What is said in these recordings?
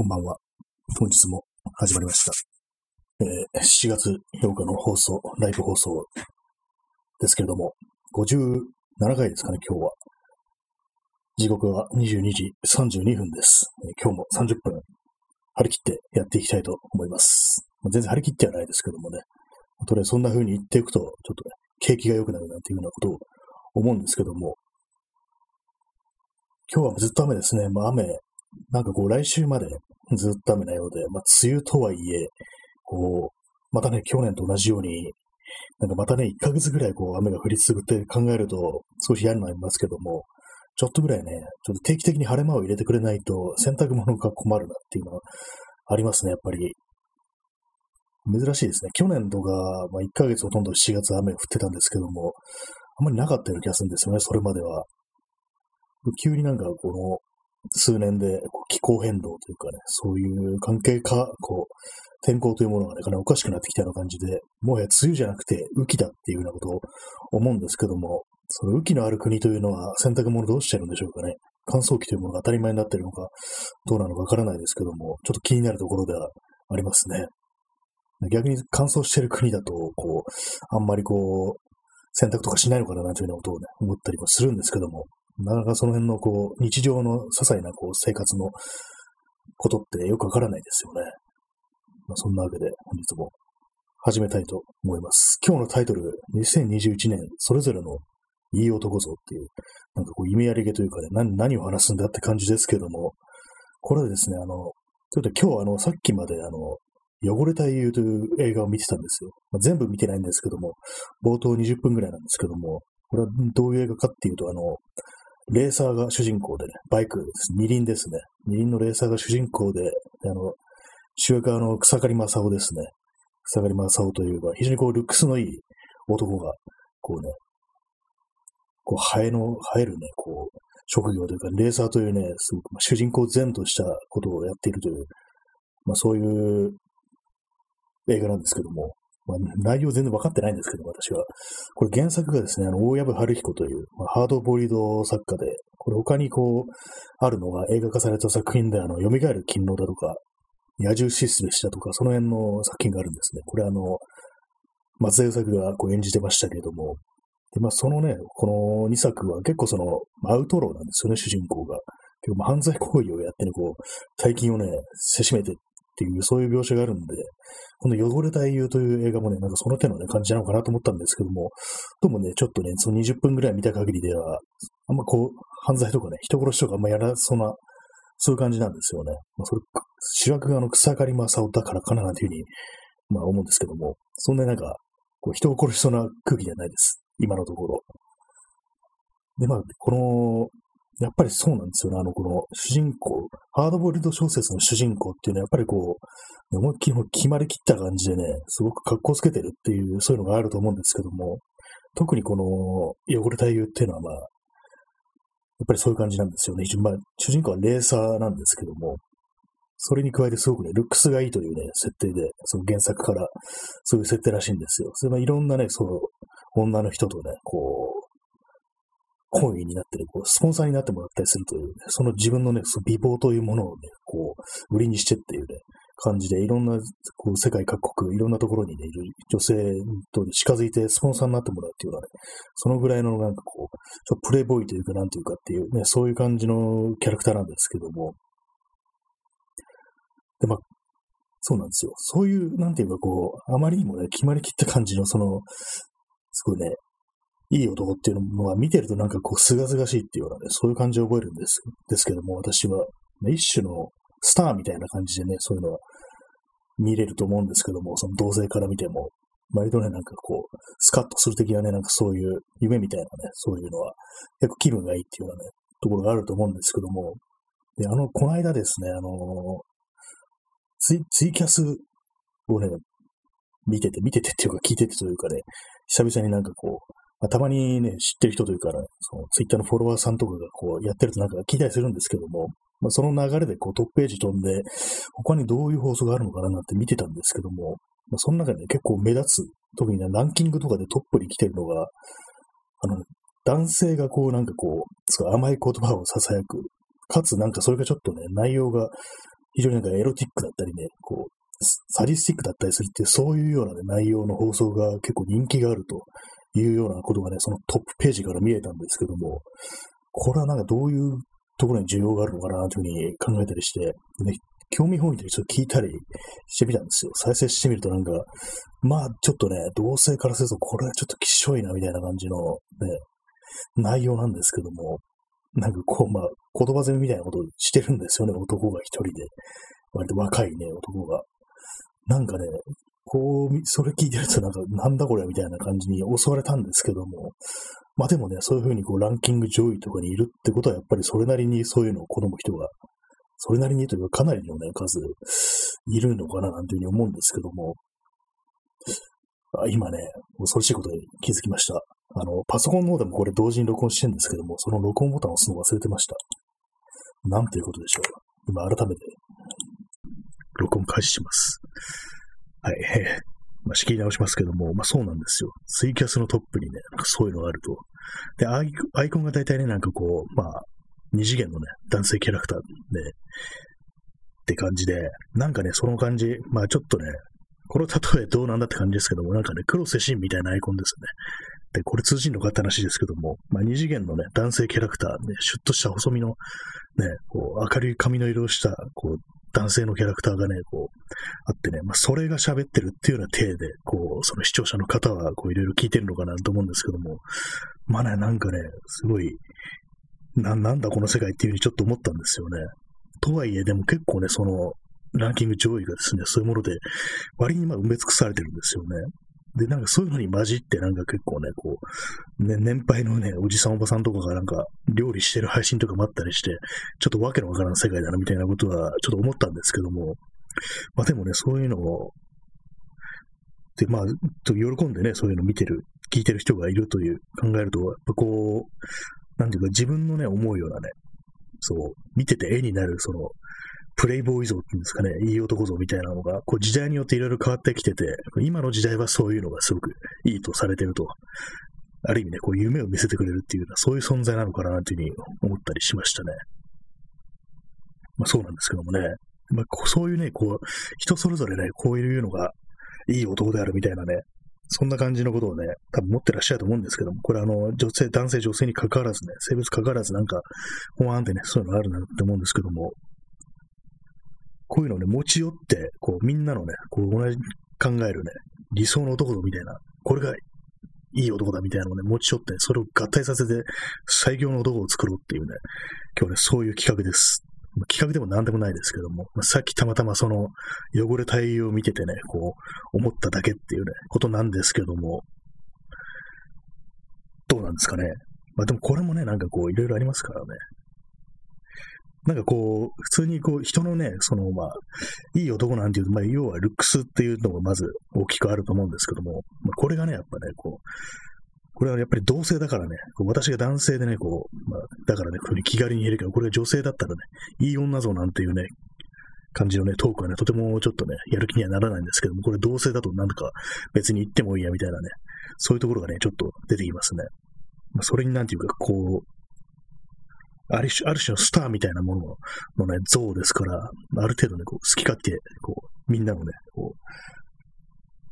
こんばんは。本日も始まりました。えー7月8日の放送、ライブ放送ですけれども、57回ですかね、今日は。時刻は22時32分です。えー今日も30分張り切ってやっていきたいと思います。まあ全然張り切ってはないですけどもね、とりあえずそんな風に言っていくと、ちょっとね、景気が良くなるなんていうようなことを思うんですけども、今日はずっと雨ですね。まあ雨、なんかこう来週までずっと雨なようで、まあ梅雨とはいえ、こう、またね、去年と同じように、なんかまたね、1ヶ月ぐらいこう雨が降り続くって考えると少し嫌になりますけども、ちょっとぐらいね、ちょっと定期的に晴れ間を入れてくれないと洗濯物が困るなっていうのはありますね、やっぱり。珍しいですね。去年とか、まあ、1ヶ月ほとんど7月雨降ってたんですけども、あんまりなかったような気がするんですよね、それまでは。急になんかこの数年で気候変動というかね、そういう関係か、こう、天候というものがね、かなりおかしくなってきたような感じで、もはや梅雨じゃなくて雨季だっていうようなことを思うんですけども、その雨季のある国というのは洗濯物どうしてるんでしょうかね。乾燥機というものが当たり前になってるのか、どうなのかわからないですけども、ちょっと気になるところではありますね。逆に乾燥してる国だと、こう、あんまりこう、洗濯とかしないのかななんていうようなことをね、思ったりもするんですけども、なかなかその辺のこう、日常の些細なこう、生活のことってよくわからないですよね。まあ、そんなわけで本日も始めたいと思います。今日のタイトル、2021年それぞれのいい男像っていう、なんかこう、意味ありげというかね、何何を話すんだって感じですけども、これはですね、あの、ちょっと今日あの、さっきまであの、汚れた英雄という映画を見てたんですよ。まあ、全部見てないんですけども、冒頭20分ぐらいなんですけども、これはどういう映画かっていうと、あの、レーサーが主人公でね、バイク。二輪ですね。二輪のレーサーが主人公で、あの、主役はあの、草刈正雄ですね。草刈正雄というか、非常にこう、ルックスのいい男が、こうね、こう、ハエの、生えるね、こう、職業というか、レーサーというね、すごく、主人公前としたことをやっているという、まあそういう映画なんですけども、まあ、内容全然分かってないんですけど、私は。これ原作がですね、あの、大藪春彦という、まあ、ハードボイルド作家で、これ他にこう、あるのが映画化された作品で、あの、蘇る勤労だとか、野獣シスベシだとか、その辺の作品があるんですね。これあの、松江作がこう演じてましたけれども、で、まあ、そのね、この2作は結構その、アウトローなんですよね、主人公が。結構犯罪行為をやってね、こう、大金をね、せしめてっていう、そういう描写があるんで、この汚れた英雄という映画もね、なんかその手のね、感じなのかなと思ったんですけども、どうもね、ちょっとね、その20分ぐらい見た限りでは、あんまこう、犯罪とかね、人殺しとかあんまやらそうな、そういう感じなんですよね。まあ、それ、主役があの、草刈正雄だからかななんていうふうに、まあ思うんですけども、そんなになんか、こう、人を殺しそうな空気じゃないです。今のところ。で、まあ、この、やっぱりそうなんですよね。あの、この主人公、ハードボイルド小説の主人公っていうのは、やっぱりこう、思いっきり決まりきった感じでね、すごく格好つけてるっていう、そういうのがあると思うんですけども、特にこの汚れた優っていうのはまあ、やっぱりそういう感じなんですよね。まあ、主人公はレーサーなんですけども、それに加えてすごくね、ルックスがいいというね、設定で、その原作から、そういう設定らしいんですよ。それまあいろんなね、その、女の人とね、こう、懇意になってね、こう、スポンサーになってもらったりするという、ね、その自分のね、その美貌というものをね、こう、売りにしてっていうね、感じで、いろんな、こう、世界各国、いろんなところにね、いる女性と近づいてスポンサーになってもらうっていうのはね、そのぐらいのなんかこう、ちょプレイボーイというか、なんていうかっていうね、そういう感じのキャラクターなんですけども、で、まあ、そうなんですよ。そういう、なんていうかこう、あまりにもね、決まりきった感じの、その、すごいね、いい男っていうのは見てるとなんかこう、すがすがしいっていうようなね、そういう感じを覚えるんです、ですけども、私は、一種のスターみたいな感じでね、そういうのは見れると思うんですけども、その同性から見ても、割とね、なんかこう、スカッとする的なね、なんかそういう夢みたいなね、そういうのは、結構気分がいいっていうようなね、ところがあると思うんですけども、で、あの、この間ですね、あのツイ、ツイキャスをね、見てて、見ててっていうか聞いててというかね、久々になんかこう、まあ、たまにね、知ってる人というか、ね、そのツイッターのフォロワーさんとかがこうやってるとなんか聞いたりするんですけども、まあ、その流れでこうトップページ飛んで、他にどういう放送があるのかななんて見てたんですけども、まあ、その中で、ね、結構目立つ、特にね、ランキングとかでトップに来てるのが、あの、男性がこうなんかこう、すごい甘い言葉を囁く、かつなんかそれがちょっとね、内容が非常になんかエロティックだったりね、こう、サディスティックだったりするっていう、そういうような、ね、内容の放送が結構人気があるというようなことがね、そのトップページから見えたんですけども、これはなんかどういうところに需要があるのかなというふうに考えたりして、ね、興味本位でちょっと聞いたりしてみたんですよ。再生してみるとなんか、まあちょっとね、同性からするとこれはちょっときしょいなみたいな感じのね、内容なんですけども、なんかこう、まあ、言葉攻めみたいなことをしてるんですよね、男が一人で。割と若いね、男が。なんかね、こう、それ聞いてるとなんか、なんだこれみたいな感じに襲われたんですけども、まあでもね、そういうふうにこうランキング上位とかにいるってことは、やっぱりそれなりにそういうのを好む人が、それなりにというかかなりのね、数いるのかななんていうふうに思うんですけども、あ今ね、恐ろしいことに気づきました。あの、パソコンの方でもこれ同時に録音してるんですけども、その録音ボタンを押すの忘れてました。なんていうことでしょう。今改めて、録音開始します。はい。まあ、仕切り直しますけども、まあそうなんですよ。ツイキャスのトップにね、なんかそういうのがあると。で、アイアイコンが大体ね、なんかこう、まあ、二次元のね、男性キャラクターで、って感じで、なんかね、その感じ、まあちょっとね、この例えどうなんだって感じですけども、なんかね、黒瀬シンみたいなアイコンですよね。で、これ通じんのかって話ですけども、まあ、二次元のね、男性キャラクター、ね、シュッとした細身の、ね、こう、明るい髪の色をした、こう、男性のキャラクターがね、こう、あってね、まあ、それが喋ってるっていうような体で、こう、その視聴者の方は、こう、いろいろ聞いてるのかなと思うんですけども、まあね、なんかね、すごい、な、なんだこの世界っていうふうにちょっと思ったんですよね。とはいえ、でも結構ね、その、ランキング上位がですね、そういうもので、割にまあ埋め尽くされてるんですよね。で、なんかそういうのに混じって、なんか結構ね、こう、ね、年配のね、おじさんおばさんとかがなんか料理してる配信とかもあったりして、ちょっとわけのわからん世界だなみたいなことはちょっと思ったんですけども、まあでもね、そういうのを、で、まあ、喜んでね、そういうの見てる、聞いてる人がいるという考えると、やっぱこう、なんていうか自分のね、思うようなね、そう、見てて絵になる、その、プレイボーイ像っていうんですかね、いい男像みたいなのが、こう時代によっていろいろ変わってきてて、今の時代はそういうのがすごくいいとされてると。ある意味ね、こう夢を見せてくれるっていうのは、そういう存在なのかなというふうに思ったりしましたね。まあそうなんですけどもね、まあ、そういうね、こう、人それぞれね、こういうのがいい男であるみたいなね、そんな感じのことをね、多分持ってらっしゃると思うんですけども、これあの、女性、男性、女性に関わらずね、性別関わらずなんか、ほわーんってね、そういうのあるなって思うんですけども、こういうのをね、持ち寄って、こう、みんなのね、こう、同じ考えるね、理想の男だみたいな、これがいい男だみたいなのをね、持ち寄って、それを合体させて、最強の男を作ろうっていうね、今日ね、そういう企画です。企画でも何でもないですけども、さっきたまたまその汚れ対応を見ててね、こう、思っただけっていうね、ことなんですけども、どうなんですかね。まあでもこれもね、なんかこう、いろいろありますからね。なんかこう、普通にこう、人のね、その、まあ、いい男なんていうと、まあ、要はルックスっていうのがまず大きくあると思うんですけども、まあ、これがね、やっぱね、こう、これはやっぱり同性だからね、私が男性でね、こう、まあ、だからね、こに気軽に言えるけど、これが女性だったらね、いい女像なんていうね、感じのね、トークはね、とてもちょっとね、やる気にはならないんですけども、これ同性だとなんか別に言ってもいいやみたいなね、そういうところがね、ちょっと出てきますね。まあ、それになんていうか、こう、ある種、ある種のスターみたいなもののね、像ですから、ある程度ね、こう、好き勝手、こう、みんなのね、こう、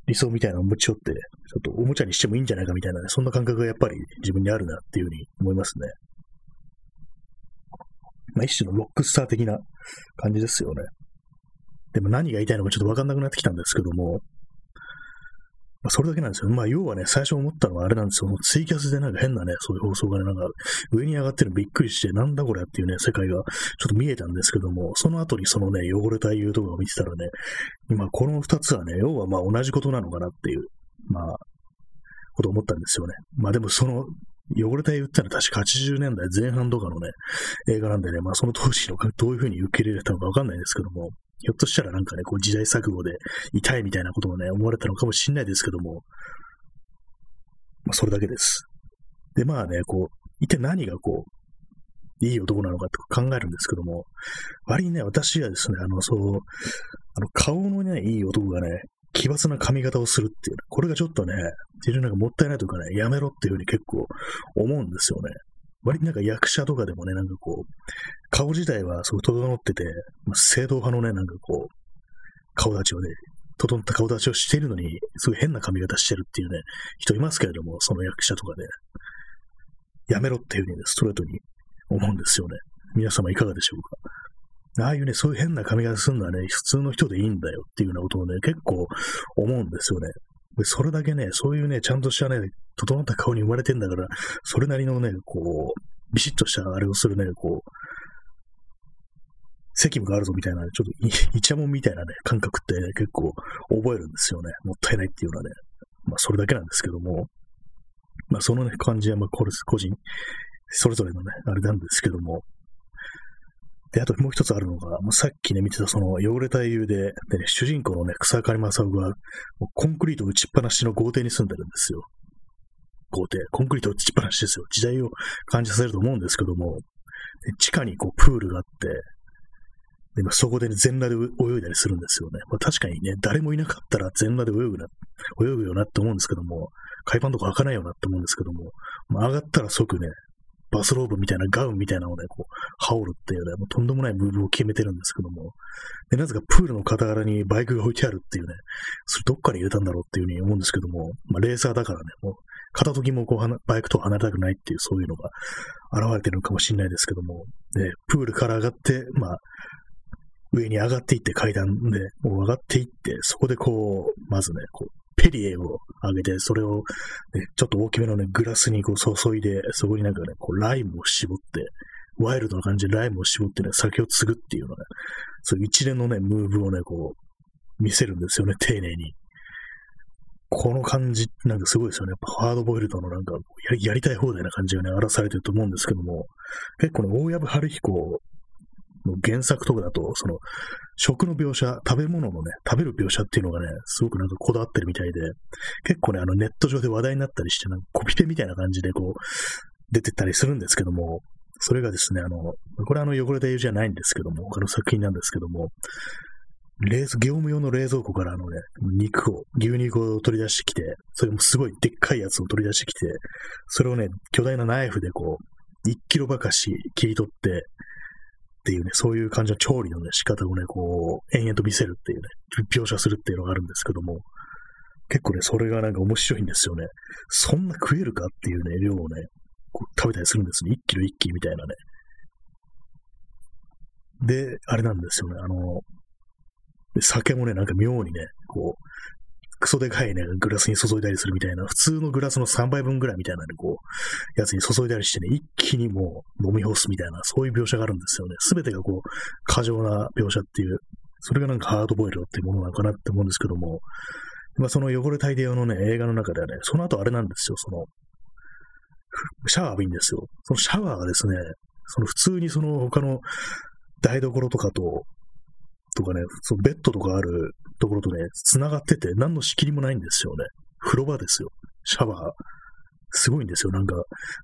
理想みたいなのを持ち寄って、ちょっとおもちゃにしてもいいんじゃないかみたいなね、そんな感覚がやっぱり自分にあるなっていうふうに思いますね。まあ、一種のロックスター的な感じですよね。でも何が言いたいのかちょっとわかんなくなってきたんですけども、まあ、それだけなんですよ。まあ、要はね、最初思ったのはあれなんですよ。ツイキャスでなんか変なね、そういう放送がね、なんか上に上がってるのびっくりして、なんだこれっていうね、世界がちょっと見えたんですけども、その後にそのね、汚れた YouTube を見てたらね、今この二つはね、要はまあ同じことなのかなっていう、まあ、こと思ったんですよね。まあでもその汚れた言ったら確か80年代前半とかのね、映画なんでね、まあその当時のどういうふうに受け入れたのかわかんないですけども、ひょっとしたらなんかね、こう時代錯誤で痛いみたいなことをね、思われたのかもしれないですけども、まあ、それだけです。で、まあね、こう、一体何がこう、いい男なのかって考えるんですけども、割にね、私はですね、あの、そう、あの、顔のね、いい男がね、奇抜な髪型をするっていう、これがちょっとね、非常になんかもったいないというかね、やめろっていうふうに結構思うんですよね。割になんか役者とかでもね、なんかこう、顔自体はすごい整ってて、ま、正統派のね、なんかこう、顔立ちをね、整った顔立ちをしているのに、すごい変な髪型してるっていうね、人いますけれども、その役者とかね、やめろっていうふうにね、ストレートに思うんですよね。皆様いかがでしょうかああいうね、そういう変な髪型するのはね、普通の人でいいんだよっていうようなことをね、結構思うんですよね。それだけね、そういうね、ちゃんとしたね、整った顔に生まれてんだから、それなりのね、こう、ビシッとしたあれをするね、こう、責務があるぞみたいな、ちょっと イチャモンみたいなね、感覚ってね、結構覚えるんですよね。もったいないっていうのはね。まあ、それだけなんですけども、まあ、そのね、感じは、まあ、個人、それぞれのね、あれなんですけども、で、あともう一つあるのが、もうさっきね、見てたその汚れた理由で、でね、主人公のね、草刈正夫が、コンクリート打ちっぱなしの豪邸に住んでるんですよ。豪邸。コンクリート打ちっぱなしですよ。時代を感じさせると思うんですけども、地下にこうプールがあって、でそこで、ね、全裸で泳いだりするんですよね。まあ、確かにね、誰もいなかったら全裸で泳ぐな、泳ぐよなって思うんですけども、海パンとか開かないよなって思うんですけども、まあ、上がったら即ね、バスローブみたいなガウンみたいなのをね、こう、羽織るっていうね、もうとんでもないムーブを決めてるんですけども、で、なぜかプールの傍らにバイクが置いてあるっていうね、それどっから入れたんだろうっていうふうに思うんですけども、まあ、レーサーだからね、もう、片時もこう、バイクと離れたくないっていう、そういうのが現れてるのかもしれないですけども、で、プールから上がって、まあ、上に上がっていって階段で、もう上がっていって、そこでこう、まずね、こう、ペリエをあげて、それを、ね、ちょっと大きめのね、グラスにこう注いで、そこになんかね、こう、ライムを絞って、ワイルドな感じでライムを絞ってね、酒を継ぐっていうのね、そういう一連のね、ムーブをね、こう、見せるんですよね、丁寧に。この感じ、なんかすごいですよね。やっぱハードボイルドのなんかや、やりたい放題な感じがね、荒らされてると思うんですけども、結構ね、大藪春彦の原作とかだと、その、食の描写、食べ物のね、食べる描写っていうのがね、すごくなんかこだわってるみたいで、結構ね、あのネット上で話題になったりして、なんかコピペみたいな感じでこう、出てったりするんですけども、それがですね、あの、これはあの汚れた湯じゃないんですけども、他の作品なんですけども、冷業務用の冷蔵庫からあのね、肉を、牛肉を取り出してきて、それもすごいでっかいやつを取り出してきて、それをね、巨大なナイフでこう、1キロばかし切り取って、っていうね、そういう感じの調理のね、仕方をね、こう、延々と見せるっていうね、描写するっていうのがあるんですけども、結構ね、それがなんか面白いんですよね。そんな食えるかっていうね、量をね、こう食べたりするんですね。1キロ1キみたいなね。で、あれなんですよね、あの、酒もね、なんか妙にね、こう、クソでかいね、グラスに注いだりするみたいな、普通のグラスの3倍分ぐらいみたいなね、こう、やつに注いだりしてね、一気にもう飲み干すみたいな、そういう描写があるんですよね。すべてがこう、過剰な描写っていう、それがなんかハードボイルドっていうものなのかなって思うんですけども、まあその汚れ大帝用のね、映画の中ではね、その後あれなんですよ、その、シャワー浴びんですよ。そのシャワーがですね、その普通にその他の台所とかととかね、そのベッドとかあるところとね、繋がってて、何の仕切りもないんですよね。風呂場ですよ。シャワー。すごいんですよ。なんか、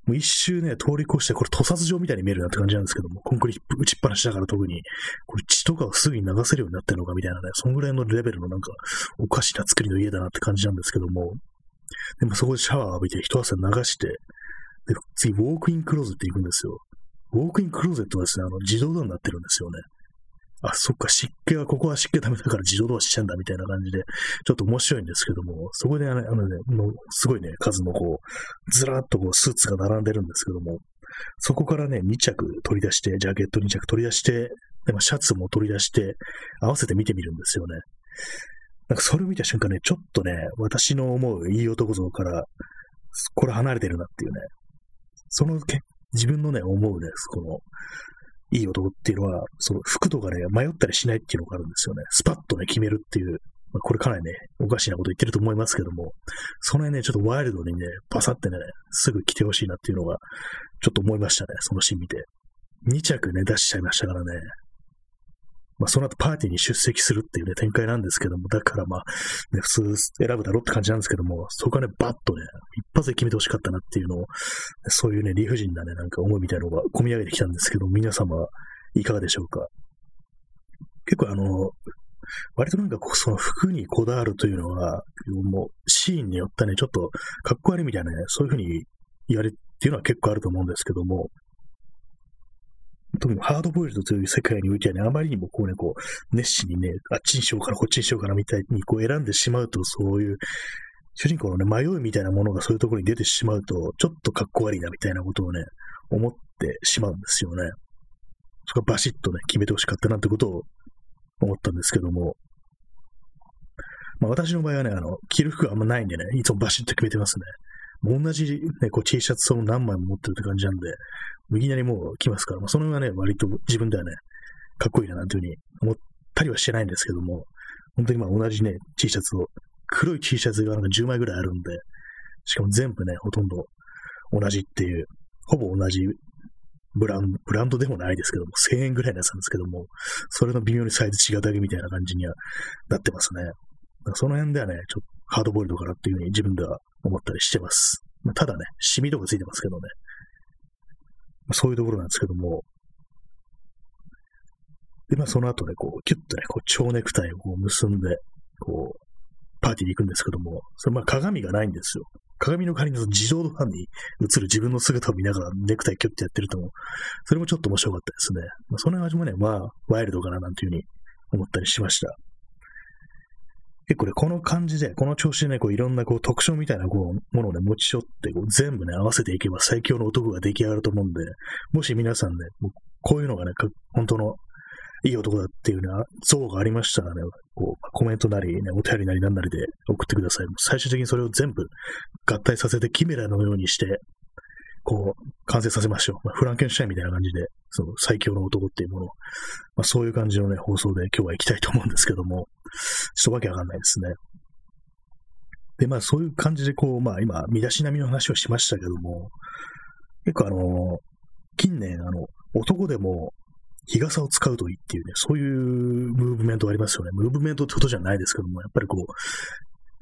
もう一周ね、通り越して、これ屠殺場みたいに見えるなって感じなんですけども、コンクリート打ちっぱなしだから特に、これ血とかをすぐに流せるようになってるのかみたいなね、そんぐらいのレベルのなんか、おかしな作りの家だなって感じなんですけども、でもそこでシャワー浴びて一汗流して、で、次、ウォークインクローゼット行くんですよ。ウォークインクローゼットはですね、あの、自動ドアになってるんですよね。あ、そっか、湿気は、ここは湿気ダメだから自動ドアしてんだみたいな感じで、ちょっと面白いんですけども、そこであの、あのね、のすごいね、数のこう、ずらっとこう、スーツが並んでるんですけども、そこからね、2着取り出して、ジャケット2着取り出して、でもシャツも取り出して、合わせて見てみるんですよね。なんかそれを見た瞬間ね、ちょっとね、私の思ういい男像から、これ離れてるなっていうね、そのけ自分のね、思うね、この、いい男っていうのは、その服とかね、迷ったりしないっていうのがあるんですよね。スパッとね、決めるっていう。まあ、これかなりね、おかしいなこと言ってると思いますけども、その辺ね、ちょっとワイルドにね、バサってね、すぐ来てほしいなっていうのが、ちょっと思いましたね、そのシーン見て。2着ね、出しちゃいましたからね。まあ、その後パーティーに出席するっていうね、展開なんですけども、だからまあ、ね、普通選ぶだろって感じなんですけども、そこはね、バッとね、一発で決めてほしかったなっていうのを、そういうね、理不尽なね、なんか思いみたいなのが込み上げてきたんですけど、皆様いかがでしょうか？結構あの、割となんかその服にこだわるというのは、もうシーンによってね、ちょっとかっこ悪いみたいなね、そういうふうに言われっていうのは結構あると思うんですけども、特にハードボイルドという世界においてはね、あまりにもこうね、こう、熱心にね、あっちにしようかな、こっちにしようかな、みたいにこう選んでしまうと、そういう、主人公のね、迷いみたいなものがそういうところに出てしまうと、ちょっとかっこ悪いな、みたいなことをね、思ってしまうんですよね。そこはバシッとね、決めてほしかったなってことを思ったんですけども、まあ私の場合はね、あの、着る服があんまないんでね、いつもバシッと決めてますね。同じね、こう T シャツその何枚も持ってるって感じなんで、いきなりもう来ますから、まあ、その辺はね、割と自分ではね、かっこいいななんていうふうに思ったりはしてないんですけども、本当にまあ同じね、T シャツを、黒い T シャツがなんか10枚ぐらいあるんで、しかも全部ね、ほとんど同じっていう、ほぼ同じブランドブランドでもないですけども、1000円ぐらいのやつなんですけども、それの微妙にサイズ違うだけみたいな感じにはなってますね。その辺ではね、ちょっとハードボイルドかなっていうふうに自分では思ったりしてます。まあ、ただね、シミとかついてますけどね。そういうところなんですけども。で、まあその後ね、こう、キュッとね、こう、蝶ネクタイをこう結んで、こう、パーティーに行くんですけども、それまあ鏡がないんですよ。鏡の代わりに自動ドアに映る自分の姿を見ながらネクタイキュッてやってるとも、それもちょっと面白かったですね。まあ、その味もね、まあ、ワイルドかななんていうふうに思ったりしました。結構ね、この感じで、この調子でね、こういろんなこう特徴みたいなこうものをね、持ち寄って、こう全部ね、合わせていけば最強の男が出来上がると思うんで、もし皆さんね、もうこういうのがね、本当のいい男だっていうような像がありましたらね、こう、コメントなり、ね、お便りなりなんなりで送ってください。最終的にそれを全部合体させてキメラのようにして、こう、完成させましょう。まあ、フランケンシュタインみたいな感じで、その最強の男っていうものを、まあ、そういう感じのね、放送で今日は行きたいと思うんですけども、ちょっとわけわかんないですね。で、まあそういう感じでこう、まあ今、身だしなみの話をしましたけども、結構あの、近年、あの、男でも日傘を使うといいっていうね、そういうムーブメントがありますよね。ムーブメントってことじゃないですけども、やっぱりこう、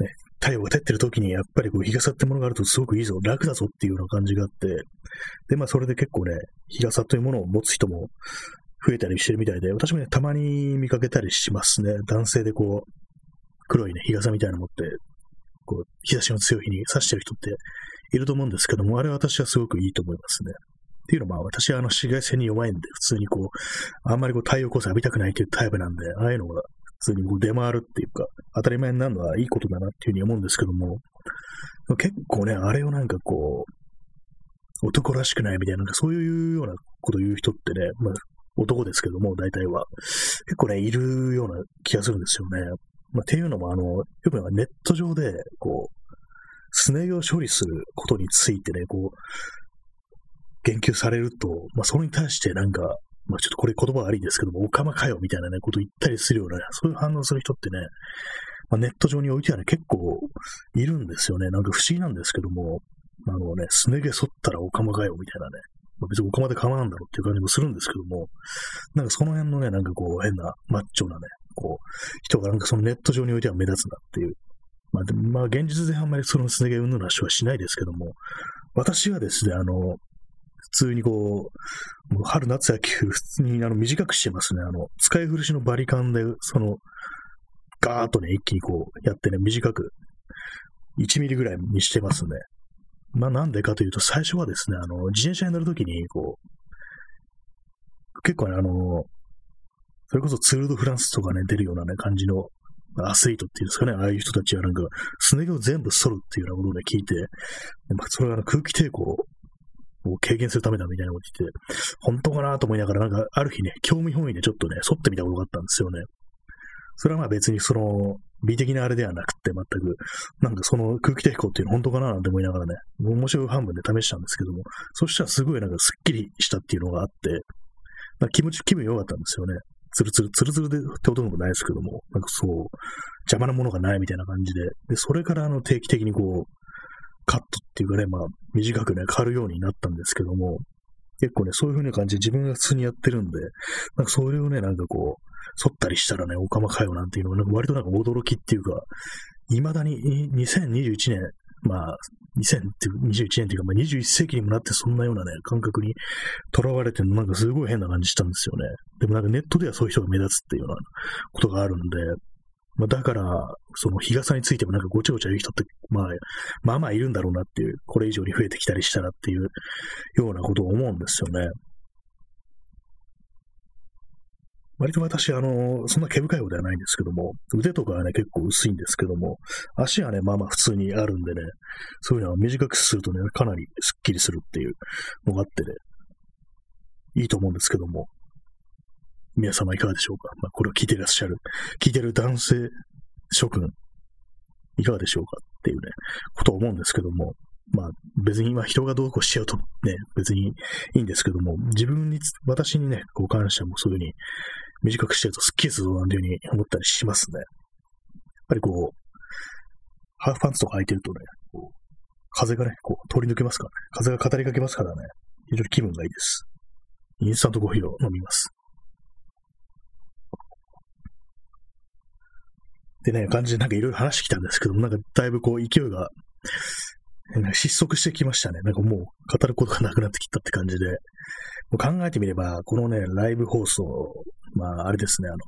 ね、太陽が照ってる時に、やっぱりこう、日傘ってものがあるとすごくいいぞ、楽だぞっていうような感じがあって、で、まあ、それで結構ね、日傘というものを持つ人も増えたりしてるみたいで、私もね、たまに見かけたりしますね。男性でこう、黒いね、日傘みたいなの持って、こう、日差しの強い日に差してる人っていると思うんですけども、あれは私はすごくいいと思いますね。っていうのは、まあ私はあの紫外線に弱いんで、普通にこう、あんまりこう太陽光線浴びたくないっていうタイプなんで、ああいうのが普通にこう出回るっていうか、当たり前になるのはいいことだなっていうふうに思うんですけども、結構ね、あれをなんかこう、男らしくないみたいな、なんかそういうようなことを言う人ってね、まあ男ですけども、大体は。結構ね、いるような気がするんですよね。まあ、っていうのも、あの、よくネット上で、こう、スネ毛を処理することについてね、こう、言及されると、まあ、それに対してなんか、まあ、ちょっとこれ言葉悪いですけども、おかまかよみたいなね、こと言ったりするような、そういう反応する人ってね、まあ、ネット上においてはね、結構いるんですよね。なんか不思議なんですけども、あのね、すね毛剃ったらおかまかよみたいなね、まあ、別におかまで構わんだろうっていう感じもするんですけども、なんかその辺のね、なんかこう変なマッチョなね、こう、人がなんかそのネット上においては目立つなっていう。まあでも、まあ現実であんまりそのすね毛うんぬなしはしないですけども、私はですね、あの、普通にこう、もう春夏野球、普通にあの短くしてますね。あの、使い古しのバリカンで、その、ガーッとね、一気にこうやってね、短く、1ミリぐらいにしてますね。まあなんでかというと、最初はですね、あの、自転車に乗るときに、こう、結構ね、あの、それこそツールドフランスとかね、出るようなね、感じのアスリートっていうんですかね、ああいう人たちはなんか、すね毛を全部剃るっていうようなことをね、聞いて、それは空気抵抗を経験するためだみたいなこと言って、本当かなと思いながら、なんかある日ね、興味本位でちょっとね、沿ってみたことがあったんですよね。それはまあ別にその、美的なあれではなくて、全く、なんかその空気抵抗っていうの本当かななんて思いながらね、面白い半分で試したんですけども、そしたらすごいなんかスッキリしたっていうのがあって、気持ち、気分良かったんですよね。ツルツル、ツルツルでってことでもないですけども、なんかそう、邪魔なものがないみたいな感じで、で、それからあの定期的にこう、カットっていうかね、まあ、短くね、変わるようになったんですけども、結構ね、そういう風な感じで自分が普通にやってるんで、なんかそれをね、なんかこう、反ったりしたらね、おかまかよなんていうのは、なんか割となんか驚きっていうか、未だに2021年、まあ、2021年っていうか、まあ、21世紀にもなってそんなようなね、感覚に囚われてるのなんかすごい変な感じしたんですよね。でもなんかネットではそういう人が目立つっていうようなことがあるんで、まあ、だから、その日傘についてもなんかごちゃごちゃ言う人って、まあ、まあまあいるんだろうなっていう、これ以上に増えてきたりしたらっていうようなことを思うんですよね。割と私、あの、そんな毛深い方ではないんですけども、腕とかはね、結構薄いんですけども、足はね、まあまあ普通にあるんでね、そういうのは短くするとね、かなりスッキリするっていうのがあってね、いいと思うんですけども、皆様いかがでしょうか？まあ、これを聞いていらっしゃる、聞いてる男性諸君、いかがでしょうか？っていうね、ことを思うんですけども、まあ別に今人がどうこうしちゃうとね、別にいいんですけども、自分に、私にね、こう関してはもそういうふうに短くしてるとスッキリするぞなんていうふうに思ったりしますね。やっぱりこう、ハーフパンツとか履いてるとね、こう風がね、こう通り抜けますからね。風が語りかけますからね、非常に気分がいいです。インスタントコーヒーを飲みます。でね、感じでなんかいろいろ話してきたんですけども、なんかだいぶこう勢いが、失速してきましたね。なんかもう語ることがなくなってきたって感じで。もう考えてみれば、このね、ライブ放送、まあ、あれですね、あの、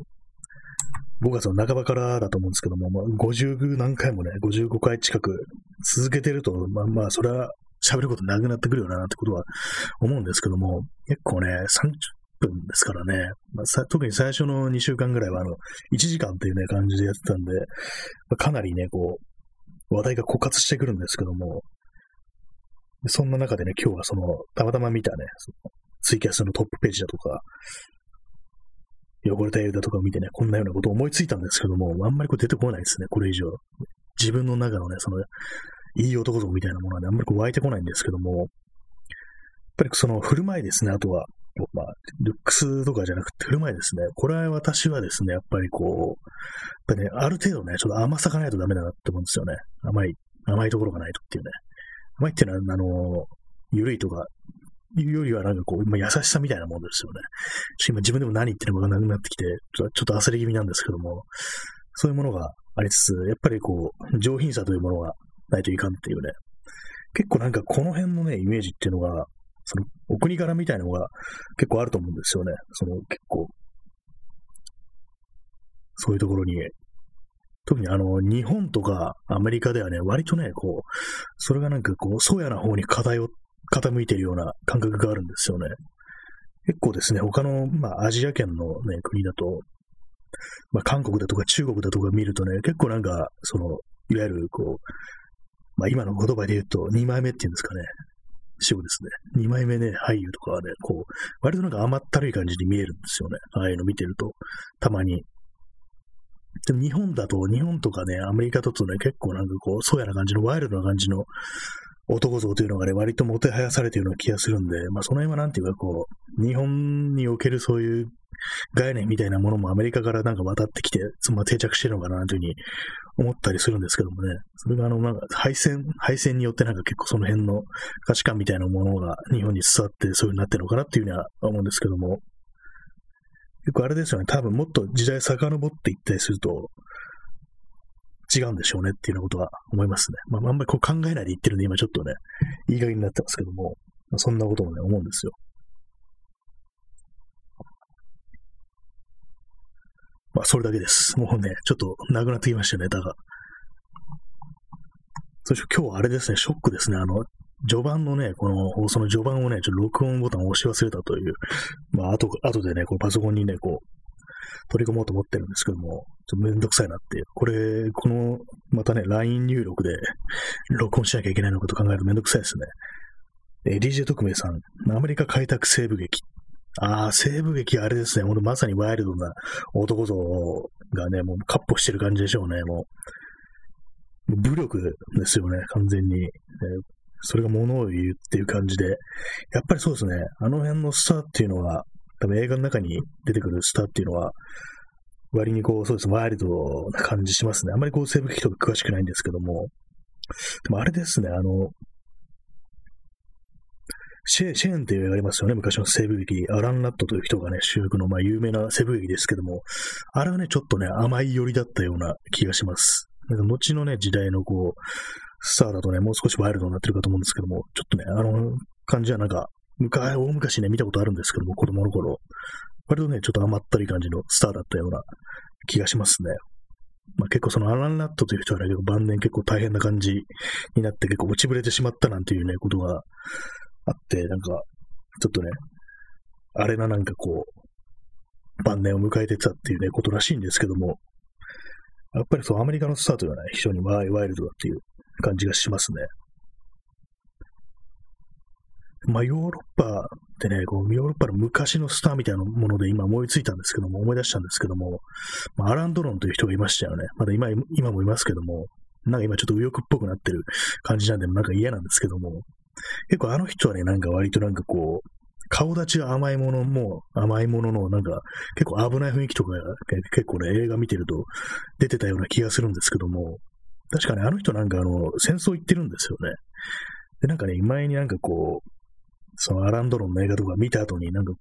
5月の半ばからだと思うんですけども、まあ、50何回もね、55回近く続けてると、まあまあ、それは喋ることなくなってくるよな、ってことは思うんですけども、結構ね、分ですからね、まあ、特に最初の2週間ぐらいは、あの、1時間っていうね、感じでやってたんで、まあ、かなりね、こう、話題が枯渇してくるんですけども、そんな中でね、今日はその、たまたま見たね、そのツイキャスのトップページだとか、汚れた絵だとかを見てね、こんなようなことを思いついたんですけども、あんまりこう出てこないですね、これ以上。自分の中のね、その、いい男像みたいなものはね、あんまりこう湧いてこないんですけども、やっぱりその振る舞いですね、あとは、まあ、ルックスとかじゃなくて振る舞いですね。これは私はですね、やっぱりこう、やっぱね、ある程度ね、ちょっと甘さがないとダメだなって思うんですよね。甘い、甘いところがないとっていうね。甘いっていうのは、あの、ゆるいとか、いうよりはなんかこう、今優しさみたいなもんですよね。今自分でも何言ってるのかなくなってきて、ちょっと焦り気味なんですけども、そういうものがありつつ、やっぱりこう、上品さというものがないといかんっていうね。結構なんかこの辺のね、イメージっていうのが、その、お国柄みたいなのが結構あると思うんですよね。その、結構、そういうところに、特にあの、日本とかアメリカではね、割とね、こう、それがなんかこう、そうやな方に偏っ傾いているような感覚があるんですよね。結構ですね、他の、まあ、アジア圏のね、国だと、まあ、韓国だとか中国だとか見るとね、結構なんか、その、いわゆる、こう、まあ、今の言葉で言うと、二枚目っていうんですかね。そうですね。二枚目ね、俳優とかはね、こう、割となんか甘ったるい感じに見えるんですよね。ああいうの見てると、たまに。でも日本だと、日本とかね、アメリカだとね、結構なんかこう、そうやな感じの、ワイルドな感じの男像というのがね、割ともてはやされているような気がするんで、まあその辺はなんていうかこう、日本におけるそういう概念みたいなものもアメリカからなんか渡ってきて、まあ、定着してるのかなというふうに思ったりするんですけどもね、それがあの、なんか敗戦、敗戦によってなんか結構その辺の価値観みたいなものが日本に伝わってそういう風になってるのかなっていうふうには思うんですけども、結構あれですよね、多分もっと時代遡っていったりすると、違うんでしょうねっていうようなことは思いますね。まあ、あんまりこう考えないで言ってるんで、今ちょっとね、いい加減になってますけども、まあ、そんなこともね、思うんですよ。まあ、それだけです。もうね、ちょっとなくなってきましたネタが。そして今日はあれですね、ショックですね。あの、序盤のね、この放送の序盤をね、ちょっと録音ボタンを押し忘れたという、まあ、後、後でね、こうパソコンにね、こう、取り込もうと思ってるんですけども、ちょっとめんどくさいなっていう。これ、この、またね、LINE 入力で録音しなきゃいけないのかと考えるとめんどくさいですね。え DJ 特命さん、アメリカ開拓西部劇。ああ、西部劇あれですね。ほんとまさにワイルドな男像がね、もうカッポしてる感じでしょうね。もう、武力ですよね、完全に。えそれが物を言うっていう感じで。やっぱりそうですね。あの辺のスターっていうのは、多分映画の中に出てくるスターっていうのは、割にこう、そうです、ワイルドな感じしますね。あんまりこう、西部劇とか詳しくないんですけども、でもあれですね、あの、シェシェーンっていう映画ありますよね、昔の西部劇。アラン・ラットという人がね、主役の、まあ、有名な西部劇ですけども、あれはね、ちょっとね、甘い寄りだったような気がします。なんか後のね、時代のこう、スターだとね、もう少しワイルドになってるかと思うんですけども、ちょっとね、あの感じはなんか、昔、大昔ね、見たことあるんですけども、子供の頃。割とね、ちょっと甘ったり感じのスターだったような気がしますね。まあ、結構そのアラン・ラットという人はね、晩年結構大変な感じになって結構落ちぶれてしまったなんていうね、ことがあって、なんか、ちょっとね、あれななんかこう、晩年を迎えてたっていうね、ことらしいんですけども、やっぱりそう、アメリカのスタートはね、非常にワイワイルドだっていう感じがしますね。まあ、ヨーロッパってね、こうヨーロッパの昔のスターみたいなもので今思いついたんですけども、思い出したんですけども、まあ、アラン・ドロンという人がいましたよね。まだ今、今もいますけども、なんか今ちょっと右翼っぽくなってる感じなんで、なんか嫌なんですけども、結構あの人はね、なんか割となんかこう、顔立ちが甘いものも、甘いものの、なんか、結構危ない雰囲気とか、結構ね、映画見てると出てたような気がするんですけども、確かね、あの人なんかあの、戦争行ってるんですよね。で、なんかね、前になんかこう、そのアランドロンの映画とか見た後になんか、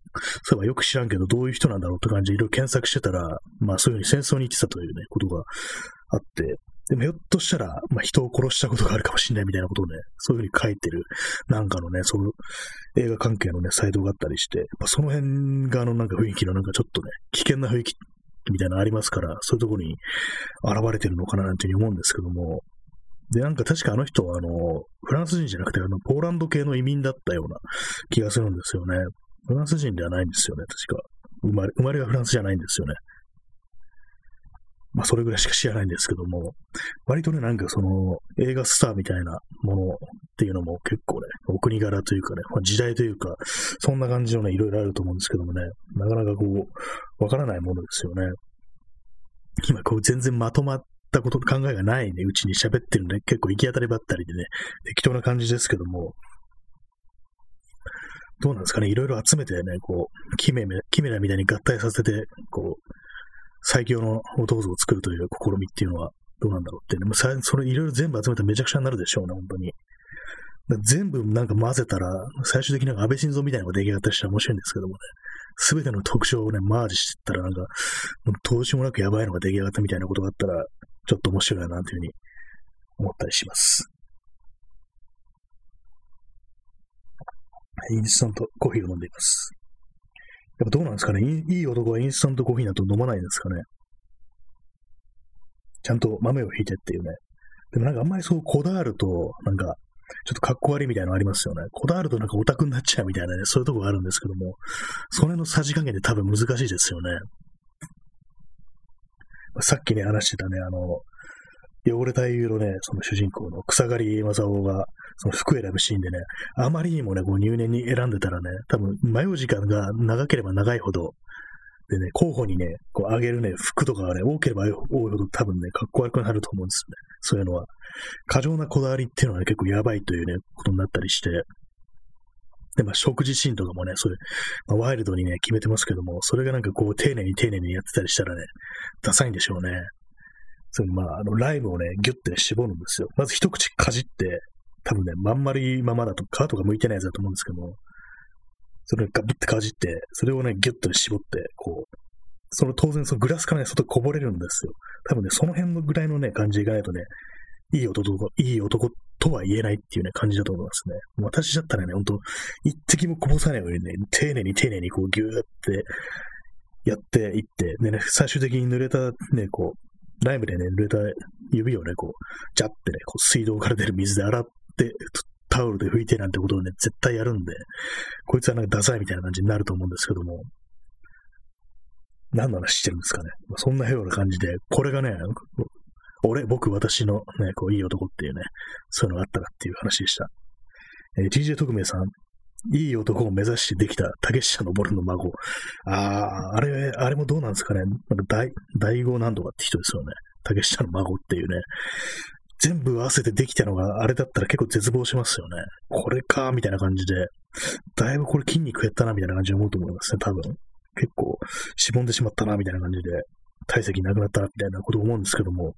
そういえばよく知らんけどどういう人なんだろうって感じでいろいろ検索してたら、まあそういうふうに戦争に行ってたというね、ことがあって、でもひょっとしたら、まあ、人を殺したことがあるかもしれないみたいなことをね、そういうふうに書いてる、なんかのね、その映画関係のね、サイトがあったりして、まあ、その辺があのなんか雰囲気のなんかちょっとね、危険な雰囲気みたいなのありますから、そういうところに現れてるのかななんていうふうに思うんですけども、で、なんか確かあの人は、あの、フランス人じゃなくて、あの、ポーランド系の移民だったような気がするんですよね。フランス人ではないんですよね、確か。生まれ、生まれがフランスじゃないんですよね。まあ、それぐらいしか知らないんですけども、割とね、なんかその、映画スターみたいなものっていうのも結構ね、お国柄というかね、まあ、時代というか、そんな感じのね、いろいろあると思うんですけどもね、なかなかこう、わからないものですよね。今、こう、全然まとまったこと、考えがないね、うちに喋ってるんで、結構行き当たりばったりでね、適当な感じですけども、どうなんですかね、いろいろ集めてね、こう、キメキメラみたいに合体させて、こう、最強の弟像を作るという試みっていうのはどうなんだろうってね。もうそれいろいろ全部集めたらめちゃくちゃになるでしょうね、本当に。全部なんか混ぜたら、最終的になんか安倍晋三みたいなのが出来上がったりしたら面白いんですけどもね。すべての特徴をね、マージしてったらなんか、もうどうしようもなくやばいのが出来上がったみたいなことがあったら、ちょっと面白いな、なんていうふうに思ったりします。インスタントコーヒーを飲んでいます。やっぱどうなんですかね？いい男はインスタントコーヒーだと飲まないんですかね？ちゃんと豆をひいてっていうね。でもなんかあんまりそうこだわると、なんか、ちょっとかっこ悪いみたいなのありますよね。こだわるとなんかオタクになっちゃうみたいなね、そういうとこがあるんですけども、それのさじ加減で多分難しいですよね。さっきね、話してたね、あの、汚れた優のね、その主人公の草刈正雄が、その服選ぶシーンでね、あまりにもね、こう入念に選んでたらね、多分迷う時間が長ければ長いほど、でね、候補にね、こう上げるね、服とかがね、多ければ多いほど多分ね、かっこ悪くなると思うんですよね。そういうのは。過剰なこだわりっていうのはね、結構やばいというね、ことになったりして。で、まあ、食事シーンとかもね、そういう、まあ、ワイルドにね、決めてますけども、それがなんかこう、丁寧に丁寧にやってたりしたらね、ダサいんでしょうね。そのまあ、あの、ライムをね、ギュッて絞るんですよ。まず一口かじって、多分ね、まん丸いままだと、皮とか剥いてないやつだと思うんですけども、それをガブってかじって、それをね、ギュッと絞って、こう、その当然そのグラスからね、外こぼれるんですよ。多分ね、その辺のぐらいのね、感じでいかないとね、いい男、いい男っとは言えないっていうね、感じだと思いますね。私だったらね、ほんと、一滴もこぼさないようにね、丁寧に丁寧にこうギューってやっていって、でね、最終的に濡れたね、こう、ライムでね、濡れた指をね、こう、ジャってね、こう水道から出る水で洗って、タオルで拭いてなんてことをね、絶対やるんで、こいつはなんかダサいみたいな感じになると思うんですけども、何の話してるんですかね。そんなような感じで、これがね、俺、僕、私のね、こう、いい男っていうね、そういうのがあったかっていう話でした。えー、TJ 特命さん、いい男を目指してできた竹下登の孫。ああ、あれ、あれもどうなんですかね。なんか大、大悟なんとかって人ですよね。竹下の孫っていうね。全部合わせてできたのがあれだったら結構絶望しますよね。これか、みたいな感じで。だいぶこれ筋肉減ったな、みたいな感じで思うと思いますね、多分。結構、しぼんでしまったな、みたいな感じで、体積なくなったみたいなことを思うんですけども、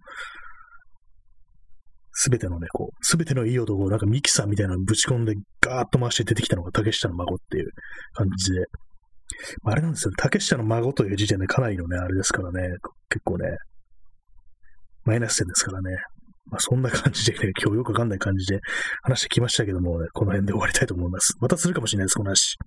すべてのね、こう、すべてのいい男をなんかミキサーみたいなのぶち込んでガーッと回して出てきたのが竹下の孫っていう感じで、あ、あれなんですよ、竹下の孫という時点でかなりのね、あれですからね、結構ね、マイナス点ですからね。まあ、そんな感じでね、今日よくわかんない感じで話してきましたけども、ね、この辺で終わりたいと思います。またするかもしれないです、この話。